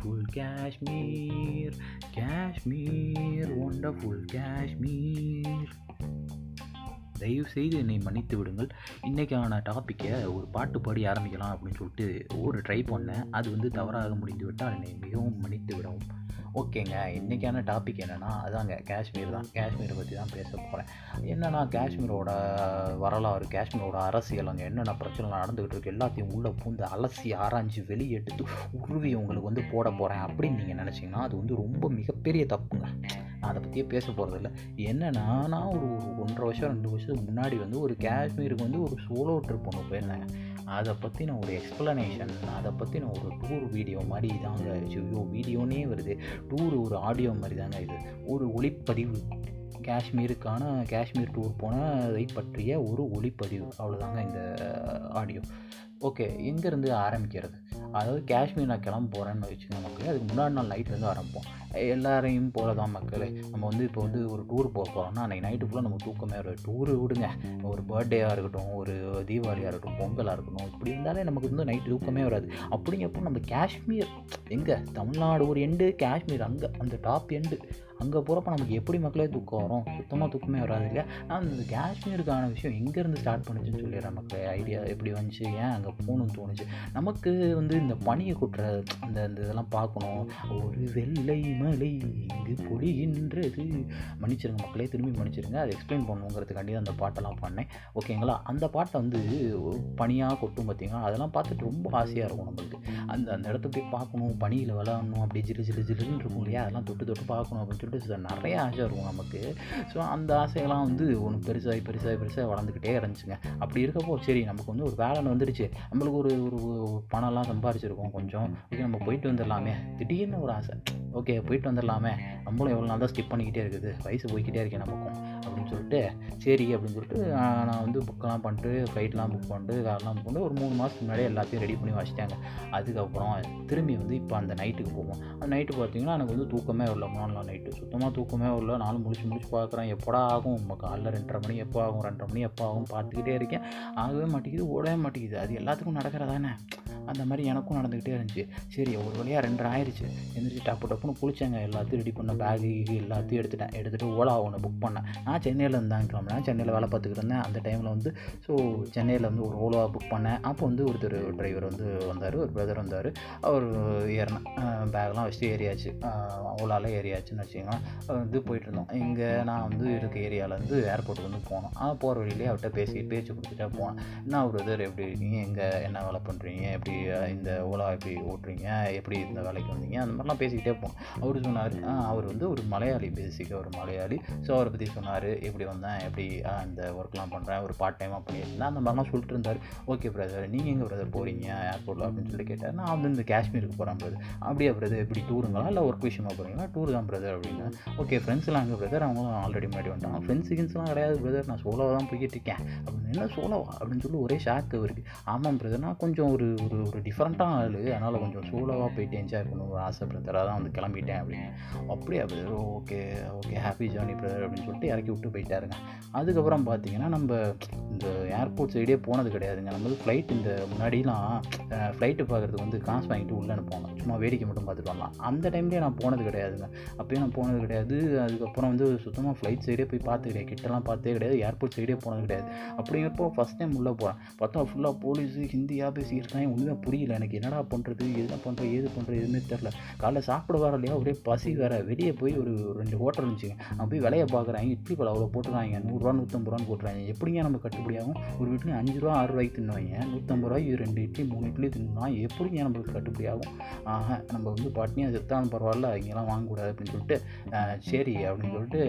Beautiful Kashmir Kashmir wonderful Kashmir தயவு செய்து என்னை மன்னித்து விடுங்கள். இன்றைக்கான டாப்பிக்கை ஒரு பாட்டு பாடி ஆரம்பிக்கலாம் அப்படின்னு சொல்லிட்டு ஒரு ட்ரை பண்ணேன். அது வந்து தவறாக முடிந்து விட்டால் என்னை மிகவும் மன்னித்து விடவும். ஓகேங்க இன்றைக்கான டாபிக் என்னென்னா அதாங்க காஷ்மீர் தான். காஷ்மீரை பற்றி தான் பேச போகிறேன் என்னென்னா காஷ்மீரோட வரலாறு காஷ்மீரோட அரசியல் அங்கே என்னென்ன பிரச்சனை நடந்துக்கிட்டு இருக்கு எல்லாத்தையும் உள்ளே பூந்து அலசி ஆராய்ஞ்சு வெளியே எடுத்து உருவி உங்களுக்கு வந்து போட போகிறேன் அப்படின்னு நீங்கள் நினச்சிங்கன்னா அது வந்து ரொம்ப மிகப்பெரிய தப்புங்க. நான் அதை பற்றியே பேச போகிறதில்ல என்னென்னா நான் ஒரு ஒன்றரை வருஷம் ரெண்டு வருஷத்துக்கு முன்னாடி வந்து ஒரு காஷ்மீருக்கு வந்து ஒரு சோலோ ட்ரிப் ஒன்று போயிருந்தேங்க அதை பற்றின ஒரு எக்ஸ்ப்ளனேஷன் அதை பற்றின ஒரு டூர் வீடியோ மாதிரி தாங்க ஐயோ வீடியோனே வருது. டூர் ஒரு ஆடியோ மாதிரி தாங்க இது. ஒரு ஒளிப்பதிவு. காஷ்மீருக்கான காஷ்மீர் டூர் போனதை பற்றிய ஒரு ஒளிப்பதிவு. அவ்வளோதாங்க இந்த ஆடியோ ஓகே எங்கேருந்து ஆரம்பிக்கிறது? அதாவது காஷ்மீர் நான் கிளம்ப போகிறேன்னு வச்சுக்கோங்க நமக்கு அதுக்கு முன்னாடி நாள் நைட்லேருந்து ஆரம்பிப்போம். எல்லாரையும் போல தான் மக்களே. நம்ம வந்து இப்போ வந்து ஒரு டூர் போக போகிறோம்னா அன்றைக்கி நைட்டு ஃபுல்லாக நம்ம தூக்கமே வரும் டூரு விடுங்க. ஒரு பர்த்டேயாக இருக்கட்டும் ஒரு தீபாவளியாக இருக்கட்டும் பொங்கலாக இருக்கட்டும் இப்படி இருந்தாலே நமக்கு வந்து நைட்டு தூக்கமே வராது. அப்படிங்கப்போ நம்ம காஷ்மீர் எங்கே? தமிழ்நாடு ஒரு எண்டு காஷ்மீர் அங்கே அந்த டாப் எண்டு அங்கே போகிறப்ப நமக்கு எப்படி மக்களே தூக்கம் வரும்? சுத்தமாக தூக்கமே வராது இல்லையா? நான் இந்த காஷ்மீருக்கான விஷயம் எங்கேருந்து ஸ்டார்ட் பண்ணுச்சுன்னு சொல்லிடுறேன் மக்களே. ஐடியா எப்படி வந்துச்சு? ஏன் அங்கே போகணும்னு தோணுச்சு? நமக்கு வந்து இந்த பனியை கொட்டுற அந்த இந்த இதெல்லாம் பார்க்கணும். ஒரு வெள்ளை மலை இங்கு பொழிகின்றது. மன்னிச்சிருங்க மக்களே திரும்பி மன்னிச்சிருங்க. அதை எக்ஸ்பிளைன் பண்ணுங்கிறதுக்காண்டி அந்த பாட்டெல்லாம் பண்ணேன். ஓகேங்களா அந்த பாட்டை வந்து பனியாக கொட்டும் பார்த்திங்கன்னா அதெல்லாம் பார்த்துட்டு ரொம்ப ஆசையாக இருக்கும் நம்மளுக்கு. அந்த அந்த இடத்த போய் பார்க்கணும் பனியில் விளாடணும் அப்படி ஜிலு ஜிலு ஜிலுன்னு இருக்கும் இல்லையா? அதெல்லாம் தொட்டு தொட்டு பார்க்கணும் அப்படின்னு சொல்லிட்டு நிறைய ஆசை இருக்கும் நமக்கு. ஸோ அந்த ஆசையெல்லாம் வந்து ஒன்று பெருசாகி பெருசாகி பெருசாக வளர்ந்துக்கிட்டே இருந்துச்சுங்க. அப்படி இருக்கப்போ சரி நமக்கு வந்து ஒரு வேலை வந்துடுச்சு நம்மளுக்கு ஒரு ஒரு பணம்லாம் சம்பாரிச்சிருக்கோம் கொஞ்சம். ஓகே நம்ம போயிட்டு வந்துடலாமே. திடீர்னு ஒரு ஆசை. ஓகே போயிட்டு வந்துடலாமே. நம்மளும் எவ்வளோ நாள் தான் ஸ்கிப் பண்ணிக்கிட்டே இருக்குது. வயசு போய்கிட்டே இருக்கேன் நமக்கும். அப்படின்னு சொல்லிட்டு சரி அப்படின்னு சொல்லிட்டு நான் வந்து புக்கெல்லாம் பண்ணிட்டு ஃப்ளைட்லாம் புக் பண்ணிட்டு காரெலாம் புக் பண்ணிட்டு ஒரு மூணு மாதத்துக்கு முன்னாடியே எல்லாத்தையும் ரெடி பண்ணி வச்சுட்டாங்க. அதுக்கப்புறம் திரும்பி வந்து இப்போ அந்த நைட்டுக்கு போவோம். அந்த நைட்டு பார்த்தீங்கன்னா எனக்கு வந்து தூக்கமே வரல. மூணு நாள் நைட்டு சுத்தமாக தூக்கமே வரல. நானும் முடிச்சு முடிச்சு பார்க்குறேன் எப்படா ஆகும்? நம்ம காலைல ரெண்டரை மணி எப்போ ஆகும்? ரெண்டரை மணி எப்போ ஆகும் பார்த்துக்கிட்டே இருக்கேன். ஆகவே மாட்டேங்குது ஓடவே மாட்டேங்குது. அது எல்லாத்துக்கும் நடக்கிறதானே? அந்த மாதிரி எனக்கும் நடந்துக்கிட்டே இருந்துச்சு. சரி ஒரு வழியாக ரெண்டரை ஆயிடுச்சு எந்திரிச்சு டப்பு டப்புன்னு குளிச்சாங்க. எல்லாத்தையும் ரெடி பண்ண பேகு எல்லாத்தையும் எடுத்துட்டேன். எடுத்துகிட்டு ஓலா ஒன்று புக் பண்ணேன். நான் சென்னையில் இருந்தாங்க கிளம்புனேன். சென்னையில் வேலை பார்த்துக்கிட்டு இருந்தேன். அந்த டைமில் வந்து ஸோ சென்னையில் வந்து ஒரு ஓலா புக் பண்ணேன். அப்போ வந்து ஒருத்தர் டிரைவர் வந்து வந்தார். ஒரு பிரதர் வந்தார். அவர் ஏறினேன் பேக்லாம் வச்சுட்டு ஏரியாச்சு ஓலாவில் ஏரியாச்சுன்னு வச்சுக்கோங்களேன். இது போயிட்டு இருந்தோம். இங்கே நான் வந்து இருக்க ஏரியாவிலேருந்து ஏர்போர்ட்டுக்கு வந்து போனோம். ஆனால் போகிற வழியிலே அவர்கிட்ட பேசி பேச்சு கொடுத்துட்டே போனேன். என்ன பிரதர் எப்படி இருக்கீங்க? எங்கே என்ன வேலை பண்ணுறீங்க எப்படி இந்த ஓலா எப்படி ஓட்டுறீங்க? எப்படி இந்த வேலைக்கு வந்தீங்க? அந்த மாதிரிலாம் பேசிக்கிட்டே போனோம். அவர் சொன்னார் அவர் வந்து ஒரு மலையாளி பேசிக்காக ஒரு மலையாளி. ஸோ அவரை பற்றி சொன்னார் எப்படி வந்தேன்? எப்படி இந்த ஒர்க்லாம் பண்ணுறேன் ஒரு பார்ட் டைமாக பண்ணியிருந்தேன்? அந்த மாதிரிலாம் சொல்லிட்டு இருந்தார். ஓகே பிரதர் நீங்கள் எங்கே பிரதர் போகிறீங்க ஏர்போர்ட்டில் அப்படின்னு சொல்லி கேட்டார். நான் வந்து இந்த காஷ்மீருக்கு போகிறேன் பிரதர் அப்படியே பிரதர் எப்படி டூருங்களா இல்லை ஒர்க் விஷயமா போகிறீங்களா டூர் தான் பிரதர் அப்படின்னு. ஓகே ஃப்ரெண்ட்ஸ்லாம் அங்கே பிரதர் அவங்களும் ஆல்ரெடி முன்னாடி வந்துட்டாங்க. ஃப்ரெண்ட்ஸ் கிண்ட்ஸ்லாம் கிடையாது பிரதர் நான் சோலோவாக தான் போய்கிட்டு இருக்கேன். அப்படின்னு என்ன சோலோவா அப்படின்னு சொல்லி ஒரே ஷாக் இருக்குது ஆமாம் பிரதர் நான் கொஞ்சம் ஒரு ஒரு ஒரு டிஃப்ரெண்ட்டாக ஆள் அதனால் கொஞ்சம் சோலோவாக போயிட்டு என்ஜாய் பண்ணணும். ஒரு ஆசை பிரதராக தான் வந்து கிளம்பிட்டேன் அப்படின்னு. அப்படியா brother okay okay happy journey brother அப்படின்னு சொல்லிட்டு இறக்கி விட்டு போயிட்டாருங்க. அதுக்கப்புறம் பார்த்தீங்கன்னா நம்ம இந்த ஏர்போர்ட் சைடே போனது கிடையாதுங்க. நம்ம வந்து ஃப்ளைட் இந்த முன்னாடிலாம் ஃப்ளைட்டு பார்க்குறதுக்கு வந்து காசு வாங்கிட்டு உள்ளே போனோம் சும்மா வேடிக்கை மட்டும் பார்த்துட்டு வரலாம். அந்த டைம்லேயே நான் போனது கிடையாதுங்க. அப்போயும் நான் போனது கிடையாது. அதுக்கப்புறம் வந்து சுத்தமாக ஃப்ளைட் சைடே போய் பார்த்து கிடையாது. கிட்டலாம் பார்த்தே கிடையாது. ஏர்போர்ட் சைடே போனது கிடையாது. அப்படிங்கிறப்போ ஃபஸ்ட் டைம் உள்ளே போகிறேன் பார்த்தா ஃபுல்லாக போலீஸு ஹிந்தியாக பேசிக்கிட்டு ஒன்றுமே புரியல. எனக்கு என்னடா பண்ணுறது என்ன பண்ணுறது ஏது பண்ணுறது எதுவுமே தெரில காலைல சாப்பிட வர இல்லையா? ஒரே பசி வேறு. வெளியே போய் ஒரு ரெண்டு ஹோட்டல் இருந்துச்சுங்க. அவன் போய் விலையை பார்க்குறாங்க இட்லி பழம் அவ்வளோ போட்டுறாங்க நூறுரூவா நூற்றம்பது ரூபான்னு போட்டுறாங்க எப்படிங்க நம்ம கட்டுப்படியாகும் ஒரு வீட்லையும் அஞ்சு ரூபா ஆறு ரூபாய்க்கு தின்னுவாங்க. நூற்றம்பது ரூபாய் ரெண்டு இட்லி மூணு இட்லி தின்னா எப்படிங்க நம்மளுக்கு கட்டுப்படியாகும் ஆக நம்ம வந்து பாட்டினியாக செத்தாலும் பரவாயில்ல. அவங்கெல்லாம் வாங்கக்கூடாது அப்படின்னு சொல்லிட்டு சரி அப்படின்னு சொல்லிட்டு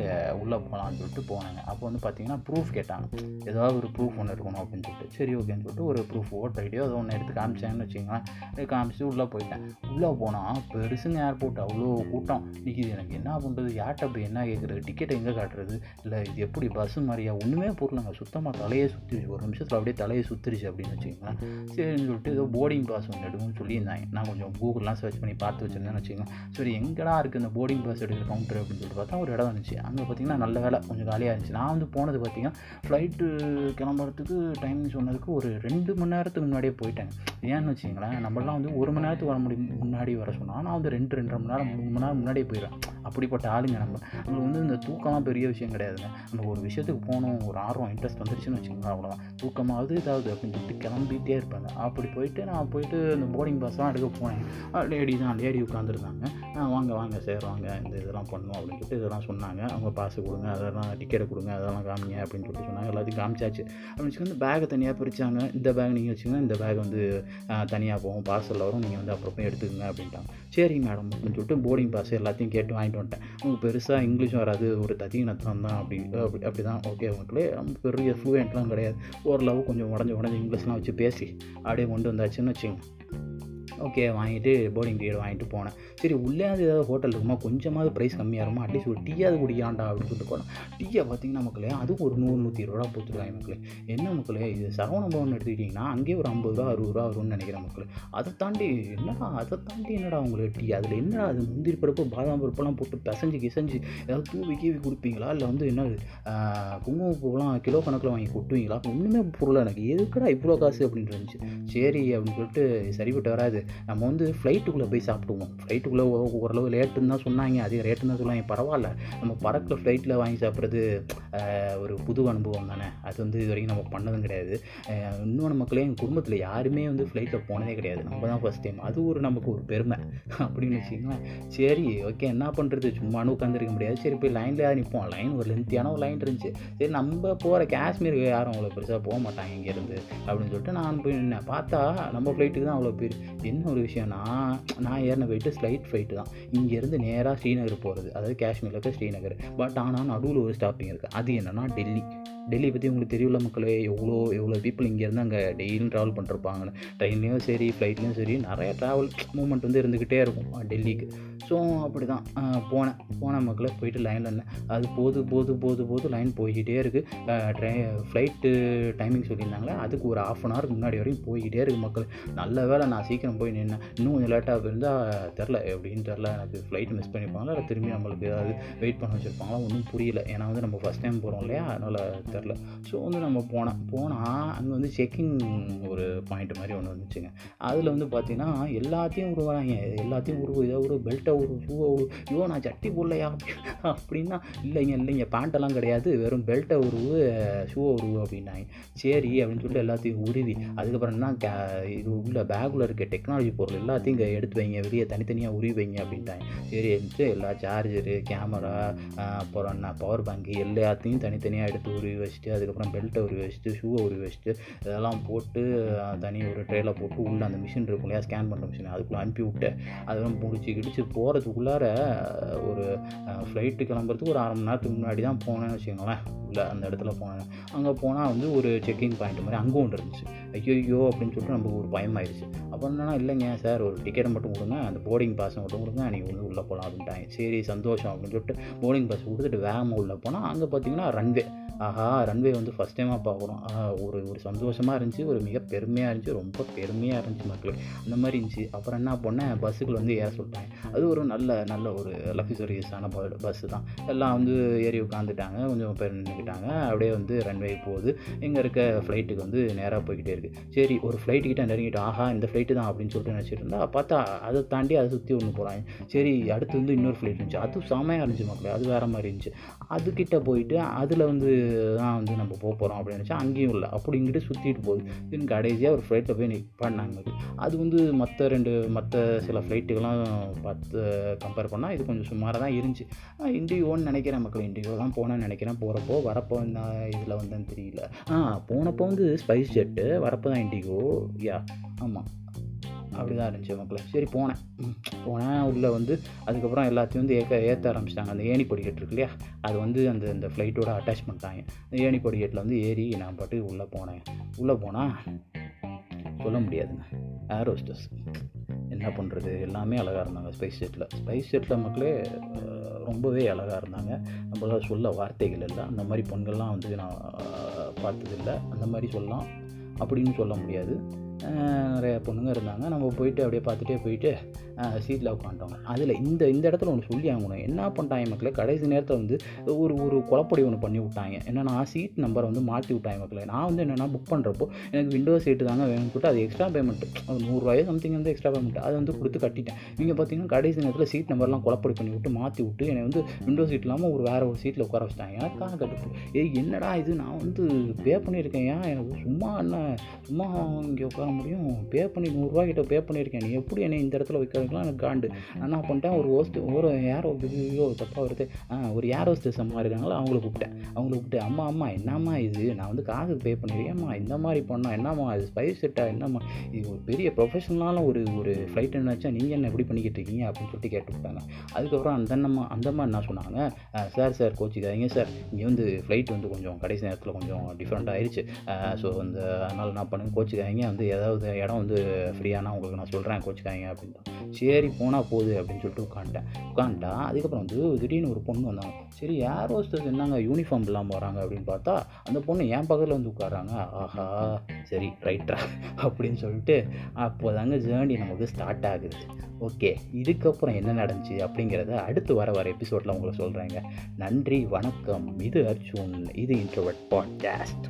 உள்ளே போகலான்னு சொல்லிட்டு போனாங்க. அப்போ வந்து பார்த்தீங்கன்னா ப்ரூஃப் கேட்டாங்க. ஏதாவது ஒரு ப்ரூஃப் ஒன்று இருக்கணும் அப்படின்னு சொல்லிட்டு. சரி ஓகேன்னு சொல்லிட்டு ஒரு ப்ரூஃப் ஓட்டர் ஐடியோ அதை ஒன்று எடுத்து காமிச்சாங்கன்னு வச்சுக்கோங்களேன். காமிச்சு உள்ளே போயிட்டேன். உள்ளே போனால் பெருசுங்க ஏர்போர்ட் அவ்வளோ கூட்டம். நிற்கிது எனக்கு என்ன பண்ணுறது யார்கிட்ட போய் என்ன கேட்குறது டிக்கெட் எங்கே காட்டுறது? இல்லை இது எப்படி பஸ்ஸு மாதிரியா? ஒன்றுமே பொருளுங்க. சுத்தமாக தலையே சுற்றிடுச்சு ஒரு நிமிஷத்தில் அப்படியே தலையை சுற்றிருச்சு அப்படின்னு வச்சுக்கோங்களேன். சரின்னு சொல்லிட்டு ஏதோ போர்டிங் பாஸ் ஒன்று எடுக்கும்னு சொல்லியிருந்தாங்க நான் கொஞ்சம் கூகுள்லாம் சர்ச் பண்ணி பார்த்து வச்சுருந்தேன்னு வச்சுக்கோங்க. சரி எங்கடா இருக்குது இந்த போர்டிங் பாஸ் எடுக்கிற கவுண்டர் அப்படின்னு சொல்லிட்டு பார்த்தா ஒரு இடம் இருந்துச்சு. அங்கே பார்த்தீங்கன்னா நல்ல வேலை. கொஞ்சம் காலியாக இருந்துச்சு. நான் வந்து போனது பார்த்தீங்கன்னா ஃப்ளைட்டு கிளம்புறதுக்கு டைமிங் சொன்னதுக்கு ஒரு ரெண்டு மணி நேரத்துக்கு முன்னாடியே போயிட்டேன் ஏன்னு வச்சிங்களேன் நம்மளாம் வந்து ஒரு மணி நேரத்துக்கு வர முடியும் முன்னாடி வர சொன்னால் நான் வந்து ரெண்டு ரெண்டரை மணி நேரம் மூணு மணி நேரம் முன்னாடியே போயிடுவேன். அப்படிப்பட்ட ஆளுங்க நம்ம. நம்மளுக்கு வந்து இந்த தூக்கம்லாம் பெரிய விஷயம் கிடையாதுங்க. நம்ம ஒரு விஷயத்துக்கு போகணும் ஒரு ஆர்வம் இன்ட்ரெஸ்ட் வந்துருச்சுன்னு வச்சுக்கோங்களேன் அவ்வளோதான் தூக்கமாவது இதாவது அப்படின்னு சொல்லிட்டு கிளம்பிட்டே இருப்பாங்க. அப்படி போயிட்டு நான் போயிட்டு இந்த போர்டிங் பாஸ்லாம் எடுக்க போனேன். லேடி தான் லேடி உட்காந்துருந்தாங்க வாங்க வாங்க சார் வாங்க. இந்த இதெல்லாம் பண்ணணும் அப்படின்னு சொல்லிட்டு இதெல்லாம் சொன்னாங்க. அவங்க பாஸ் கொடுங்க அதெல்லாம் டிக்கெட்டை கொடுங்க அதெல்லாம் காமிங்க அப்படின்னு சொல்லிட்டு சொன்னாங்க. எல்லாத்தையும் காமிச்சாச்சு. அப்படின்னு வச்சுக்கோங்க பேகை தனியாக பிரித்தாங்க இந்த பேக் நீங்கள் வச்சுக்கோங்க இந்த பேக் வந்து தனியாக போகும் பார்சலில் வரும் நீங்கள் வந்து அப்புறம் போய் எடுத்துக்கங்க அப்படின்ட்டாங்க. சரி மேடம் அப்படின்னு சொல்லிட்டு போர்டிங் பாஸ் எல்லாத்தையும் கேட்டு வாங்கிட்டு வந்துட்டேன். உங்களுக்கு பெருசாக இங்கிலீஷும் வராது ஒரு தத்தீனத்தம் தான் அப்படி அப்படி அப்படி தான் ஓகே உங்களுக்கு ரொம்ப பெரிய ஃப்ளூயண்ட்லாம் கிடையாது. ஓரளவு கொஞ்சம் உடஞ்சி உடஞ்சி இங்கிலீஷ்லாம் வச்சு பேசி அப்படியே கொண்டு வந்தாச்சுன்னு வச்சுங்க ஓகே வாங்கிட்டு போர்டிங் டிக்கெட் வாங்கிட்டு போனேன். சரி உள்ளே அது ஏதாவது ஹோட்டல் இருக்குமா? கொஞ்சமாவது ப்ரைஸ் கம்மியாக இருக்குமா? அட்லீஸ்ட் ஒரு டீயாவது குடிக்கலாம்டா அப்படின்னு சொல்லிட்டு போனேன். டீயை பார்த்தீங்கன்னா மக்களே அதுவும் ஒரு நூறு நூற்றி இருபது ரூபா போட்டுருக்காங்க மக்களே. என்ன மக்களே இது சரவண பவன் எடுத்துக்கிட்டிங்கன்னா அங்கேயே ஒரு ஐம்பது ரூபா அறுபது ரூபா வரும்னு நினைக்கிறேன் மக்களே. அதை தாண்டி என்னடா அதை தாண்டி என்னடா உங்களுக்கு டீ? அதில் என்னடா அது முந்திரி பருப்பு பாதாம் பருப்புலாம் போட்டு பிசைஞ்சு கிசைஞ்சு ஏதாவது தூவி கீவி கொடுப்பீங்களா? இல்லை வந்து என்ன குங்குமப்பூலாம் கிலோ கணக்கில் வாங்கி கொட்டுவீங்களா? ஒன்றுமே பொருளாக எனக்கு எதுக்குடா இவ்வளோ காசு அப்படின்னு இருந்துச்சு. சரி அப்படின்னு சொல்லிட்டு சரிப்பட்டு வராது. நம்ம வந்து ஃப்ளைட்டுக்குள்ளே போய் சாப்பிடுவோம். ஃப்ளைட்டுக்குள்ளே ஓரளவு லேட்டுன்னு தான் சொன்னாங்க. அதே ரேட்டுன்னு தான் சொல்லுவாங்க பரவாயில்ல. நம்ம பறக்கிற ஃப்ளைட்டில் வாங்கி சாப்பிட்றது ஒரு புது அனுபவம் தானே. அது வந்து இது வரைக்கும் நம்ம பண்ணதும் கிடையாது. இன்னொன்று மக்களே எங்கள் குடும்பத்தில் யாருமே வந்து ஃப்ளைட்டில் போனதே கிடையாது. நம்ம தான் ஃபஸ்ட் டைம் அது ஒரு நமக்கு ஒரு பெருமை. அப்படின்னு வச்சுக்கோங்களேன். சரி ஓகே என்ன பண்ணுறது சும்மானு உட்காந்துருக்க முடியாது. சரி போய் லைனில் நிற்போம் லைன் ஒரு லென்த்தியான ஒரு லைன் இருந்துச்சு. சரி நம்ம போகிற காஷ்மீருக்கு யாரும் அவ்வளோ பெருசாக போக மாட்டாங்க இங்கேருந்து அப்படின்னு சொல்லிட்டு நான் போய் நின்னேன். பார்த்தா நம்ம ஃப்ளைட்டுக்கு தான் அவ்வளோ பேர். என்ன ஒரு விஷயம்னா நான் ஏறின போயிட்டு ஸ்லைட் ஃப்ளைட்டு தான். இங்கேருந்து நேராக ஸ்ரீநகர் போகிறது அதாவது காஷ்மீரில் இருக்க ஸ்ரீநகர். பட் ஆனால் நடுவில் ஒரு ஸ்டாப்பிங் இருக்குது அது என்னென்னா டெல்லி. டெல்லி பற்றி உங்களுக்கு தெரியல மக்களே எவ்வளோ எவ்வளோ பீப்புள் இங்கேருந்து அங்கே டெய்லியும் ட்ராவல் பண்ணிருப்பாங்கன்னு. ட்ரெயின்லேயும் சரி ஃப்ளைட்லேயும் சரி நிறைய ட்ராவல் மூமெண்ட் வந்து இருந்துக்கிட்டே இருக்கும் டெல்லிக்கு. ஸோ அப்படி தான் போனேன். போன மக்களை போயிட்டு லைனில் இருந்தேன் அது போது போது போது போது லைன் போய்கிட்டே இருக்குது ட்ரெ ஃப்ளைட்டு டைமிங் சொல்லியிருந்தாங்களே அதுக்கு ஒரு ஆஃப் அன் ஹவருக்கு முன்னாடி வரையும் போய்கிட்டே இருக்குது மக்கள். நல்ல வேலை நான் சீக்கிரம் போய் நின்னேன். இன்னும் கொஞ்சம் லேட்டாக இருந்தால் தெரில எப்படின்னு தெரில எனக்கு ஃப்ளைட் மிஸ் பண்ணியிருப்பாங்களா இல்லை திரும்பி நம்மளுக்கு ஏதாவது வெயிட் பண்ண வச்சுருப்பாங்களா ஒன்றும் புரியல. ஏன்னா வந்து நம்ம ஃபஸ்ட் டைம் போகிறோம் இல்லையா? அதனால் தெரில ஸோ வந்து நம்ம போனோம் போனால் அங்கே வந்து செக்கிங் ஒரு பாயிண்ட் மாதிரி ஒன்று வந்துச்சுங்க அதில் வந்து பார்த்திங்கன்னா எல்லாத்தையும் உருவாங்க எல்லாத்தையும் உருவு இதை ஒரு பெல்ட்டை உரு ஷூவை உரு ஐயோ நான் சட்டி போடலையா? அப்படின்னா இல்லைங்க இல்லைங்க பேண்ட்டெல்லாம் கிடையாது. வெறும் பெல்ட்டை உருவு ஷூவை உருவு அப்படின்னாங்க. சரி அப்படின்னு சொல்லிட்டு எல்லாத்தையும் உருவி அதுக்கப்புறம் என்ன கே இது உள்ள பேக்கில் இருக்க டெக்னாலஜி பொருள் எல்லாத்தையும் இங்கே எடுத்து வைங்க. வெளியே தனித்தனியாக உருவி வைங்க அப்படின்ட்டாங்க. சரி எடுத்து எல்லா சார்ஜரு கேமரா அப்புறம் என்ன பவர் பேங்க் எல்லாத்தையும் தனித்தனியாக எடுத்து உருவி வச்சுட்டு அதுக்கப்புறம் பெல்ட்டை உருவி வச்சுட்டு ஷூவை உருவி வச்சுட்டு இதெல்லாம் போட்டு தனி ஒரு ட்ரேயில் போட்டு உள்ளே அந்த மிஷின் இருக்கும் இல்லையா? ஸ்கேன் பண்ணுற மிஷின் அதுக்குள்ளே அனுப்பி விட்டு அதெல்லாம் முடிச்சு கிடிச்சு போகிறதுக்குள்ளார ஒரு ஃப்ளைட்டு கிளம்புறதுக்கு ஒரு அரை மணி நேரத்துக்கு முன்னாடி தான் போனேன்னு வச்சுக்கோங்களேன். உள்ள அந்த இடத்துல போனேன் அங்கே போனால் வந்து ஒரு செக்கிங் பாயிண்ட் மாதிரி அங்கே ஒன்று இருந்துச்சு. ஐயோ அப்படின்னு சொல்லிட்டு நமக்கு ஒரு பயமாயிருச்சு அப்போ என்னன்னா இல்லைங்க சார் ஒரு டிக்கெட்டை மட்டும் கொடுங்க அந்த போர்டிங் பாஸை மட்டும் கொடுங்க நீங்கள் வந்து உள்ளே போகலாம் அப்படின்ட்டாங்க. சரி சந்தோஷம் அப்படின்னு சொல்லிட்டு போர்டிங் பாஸ் கொடுத்துட்டு வேகமாக உள்ளே போனால் அங்கே பார்த்தீங்கன்னா ரன்வே ஆஹா ரன்வே வந்து ஃபஸ்ட் டைமாக பார்க்குறோம் ஒரு ஒரு சந்தோஷமாக இருந்துச்சு ஒரு மிக பெருமையாக இருந்துச்சு ரொம்ப பெருமையாக இருந்துச்சு மக்கள். அந்த மாதிரி இருந்துச்சு. அப்புறம் என்ன பண்ணேன்? பஸ்ஸுக்குள்ள வந்து ஏற சொல்லிட்டாங்க. அது ஒரு நல்ல நல்ல ஒரு லக்ஸரியஸான பஸ்ஸு தான். எல்லாம் வந்து ஏறி உட்காந்துட்டாங்க கொஞ்சம் பேர் நின்றுக்கிட்டாங்க அப்படியே வந்து ரன்வே போகுது. இங்கே இருக்க ஃப்ளைட்டுக்கு வந்து நேராக போய்கிட்டே இருக்குது சரி ஒரு ஃப்ளைட்டுக்கிட்ட நெருங்கிட்டு ஆஹா இந்த ஃப்ளைட்டு தான் அப்படின்னு சொல்லிட்டு நினச்சிட்டு இருந்தா பார்த்தா அதை தாண்டி அதை சுற்றி ஒன்று போகிறாங்க சரி அடுத்து வந்து இன்னொரு ஃப்ளைட் இருந்துச்சு. அது செமையாக இருந்துச்சு மக்களே. அது வேறு மாதிரி இருந்துச்சு. அதுக்கிட்ட போயிட்டு அதில் வந்து தான் வந்து நம்ம போக போகிறோம் அப்படின்னு நினச்சா அங்கேயும் இல்லை. அப்படி இங்கிட்டு சுற்றிட்டு போகுது. தென் கடைசியாக ஒரு ஃப்ளைட்டில் போய் நிற்பாடினாங்க அது. வந்து மற்ற ரெண்டு மற்ற சில ஃப்ளைட்டுகள்லாம் பார்த்து கம்பேர் பண்ணால் இது கொஞ்சம் சுமாராக தான் இருந்துச்சு. இண்டிகோன்னு நினைக்கிறேன் மக்கள். இண்டிகோ தான் போனேன்னு நினைக்கிறேன். போகிறப்போ வரப்போ என்ன இதில் வந்தேன்னு தெரியல. ஆ போனப்போ வந்து ஸ்பைஸ் ஜெட்டு வரப்போ தான் இண்டிகோ யா ஆமாம் அப்படி தான் இருந்துச்சு மக்களே. சரி போனேன். போனேன். உள்ளே வந்து அதுக்கப்புறம் எல்லாத்தையும் வந்து ஏற்க ஏற்ற ஆரம்பிச்சிட்டாங்க. அந்த ஏணி படிக்கட்டு இருக்கு இல்லையா? அது வந்து அந்த அந்த ஃப்ளைட்டோட அட்டாச் பண்ணிட்டாங்க அந்த ஏணி படிக்கட்டில் வந்து ஏறி நான் பாட்டு உள்ளே போனேன். உள்ளே போனால் சொல்ல முடியாதுங்க. ஏர் ஹோஸ்டஸ் என்ன பண்ணுறது எல்லாமே அழகாக இருந்தாங்க ஸ்பைஸ் செட்டில் ஸ்பைஸ் செட்டில் மக்களே ரொம்பவே அழகாக இருந்தாங்க. நம்மளால் சொல்ல வார்த்தைகள் இல்லை அந்த மாதிரி பெண்கள்லாம் வந்து நான் பார்த்ததில்லை. அந்த மாதிரி சொல்லலாம். அப்படின்னு சொல்ல முடியாது. நிறைய பொண்ணுங்க இருந்தாங்க. நம்ம போயிட்டு அப்படியே பார்த்துட்டே போயிட்டு சீட்டில் உட்காந்துட்டோங்க. அதில் இந்த இந்த இடத்துல ஒன்று சொல்லி ஆகணும். என்ன பண்ணிட்டாங்க மக்களே? கடைசி நேரத்தில் வந்து ஒரு ஒரு குழப்படி ஒன்று பண்ணி விட்டாங்க. என்னென்னா சீட் நம்பரை வந்து மாற்றி விட்டாங்க மக்களே. நான் வந்து என்னென்னா புக் பண்ணுறப்போ எனக்கு விண்டோ சீட்டு தாங்க வேணும்னு சொல்லிட்டு அது எக்ஸ்ட்ரா பேமெண்ட் அது நூறுரூவாயோ சம்திங் வந்து எக்ஸ்ட்ரா பேமெண்ட் அதை வந்து கொடுத்து கட்டிட்டேன். நீங்கள் பார்த்தீங்கன்னா கடைசி நேரத்தில் சீட் நம்பர்லாம் குழப்படி பண்ணி விட்டு மாற்றி விட்டு என்னை வந்து விண்டோ சீட் இல்லாமல் ஒரு வேறு ஒரு சீட்டில் உட்கார வச்சிட்டாங்க. எனக்காக கடுப்பு ஏய் என்னடா இது? நான் வந்து பே பண்ணியிருக்கேன். ஏன்? எனக்கு சும்மா என்ன சும்மா இங்கே உட்கார முடியும். பே பண்ணி நூறுரூவா கிட்ட பே பண்ணியிருக்கேன். நீ எப்படி என்னை இந்த இடத்துல வைக்கிறதுலாம் எனக்கு காண்டு. நான் என்ன பண்ணிட்டேன் ஒரு ஹோஸ்ட் ஒரு ஏர் ஐயோ தப்பாக வருது. ஆ ஒரு ஏர் ஹோஸ்டஸ் அம்மா இருக்காங்களோ அவங்கள கூப்பிட்டேன். அவங்கள கூப்பிட்டு அம்மா அம்மா என்னம்மா இது? நான் வந்து காசு பே பண்ணியிருக்கேன்ம்மா இந்த மாதிரி பண்ணால் என்னம்மா? இது ஸ்பைஸ் செட்டா என்னம்மா? இது ஒரு பெரிய ப்ரொஃபஷனலான ஒரு ஒரு ஃப்ளைட் என்னாச்சா நீங்கள் என்ன எப்படி பண்ணிக்கிட்டு இருக்கீங்க? அப்படின்னு சொல்லிட்டு கேட்டுவிட்டாங்க அதுக்கப்புறம் அந்த அண்ணம்மா அந்த அம்மா என்ன சொன்னாங்க? சார் சார் கோச்சிக்காதீங்க சார் இங்கே வந்து ஃப்ளைட் வந்து கொஞ்சம் கடைசி நேரத்தில் கொஞ்சம் டிஃப்ரெண்ட் ஆயிடுச்சு ஸோ அந்த அதனால் என்ன பண்ணுங்க கோச்சிக்காதீங்க. வந்து ஏதாவது இடம் வந்து ஃப்ரீயானா உங்களுக்கு நான் சொல்கிறேன் கோச்சிக்காங்க அப்படின்னு சரி போனால் போகுது அப்படின்னு சொல்லிட்டு உட்காந்துட்டேன். உட்காந்துட்டா அதுக்கப்புறம் வந்து திடீர்னு ஒரு பொண்ணு வந்தாங்க. சரி ஏர் ஹோஸ்டர்ஸ் என்னங்க யூனிஃபார்ம் இல்லாமல் வராங்க அப்படின்னு பார்த்தா அந்த பொண்ணு என் பக்கத்தில் வந்து உட்காராங்க ஆஹா சரி ரைட்டா அப்படின்னு சொல்லிட்டு அப்போ தாங்க ஜேர்னி நமக்கு ஸ்டார்ட் ஆகுது. ஓகே இதுக்கப்புறம் என்ன நடந்துச்சு அப்படிங்கிறத அடுத்து வர வர எபிசோடில் உங்களை சொல்கிறேங்க நன்றி வணக்கம். இது அர்ஜுன். இது இன்ட்ரோவர்ட் பாட்காஸ்ட்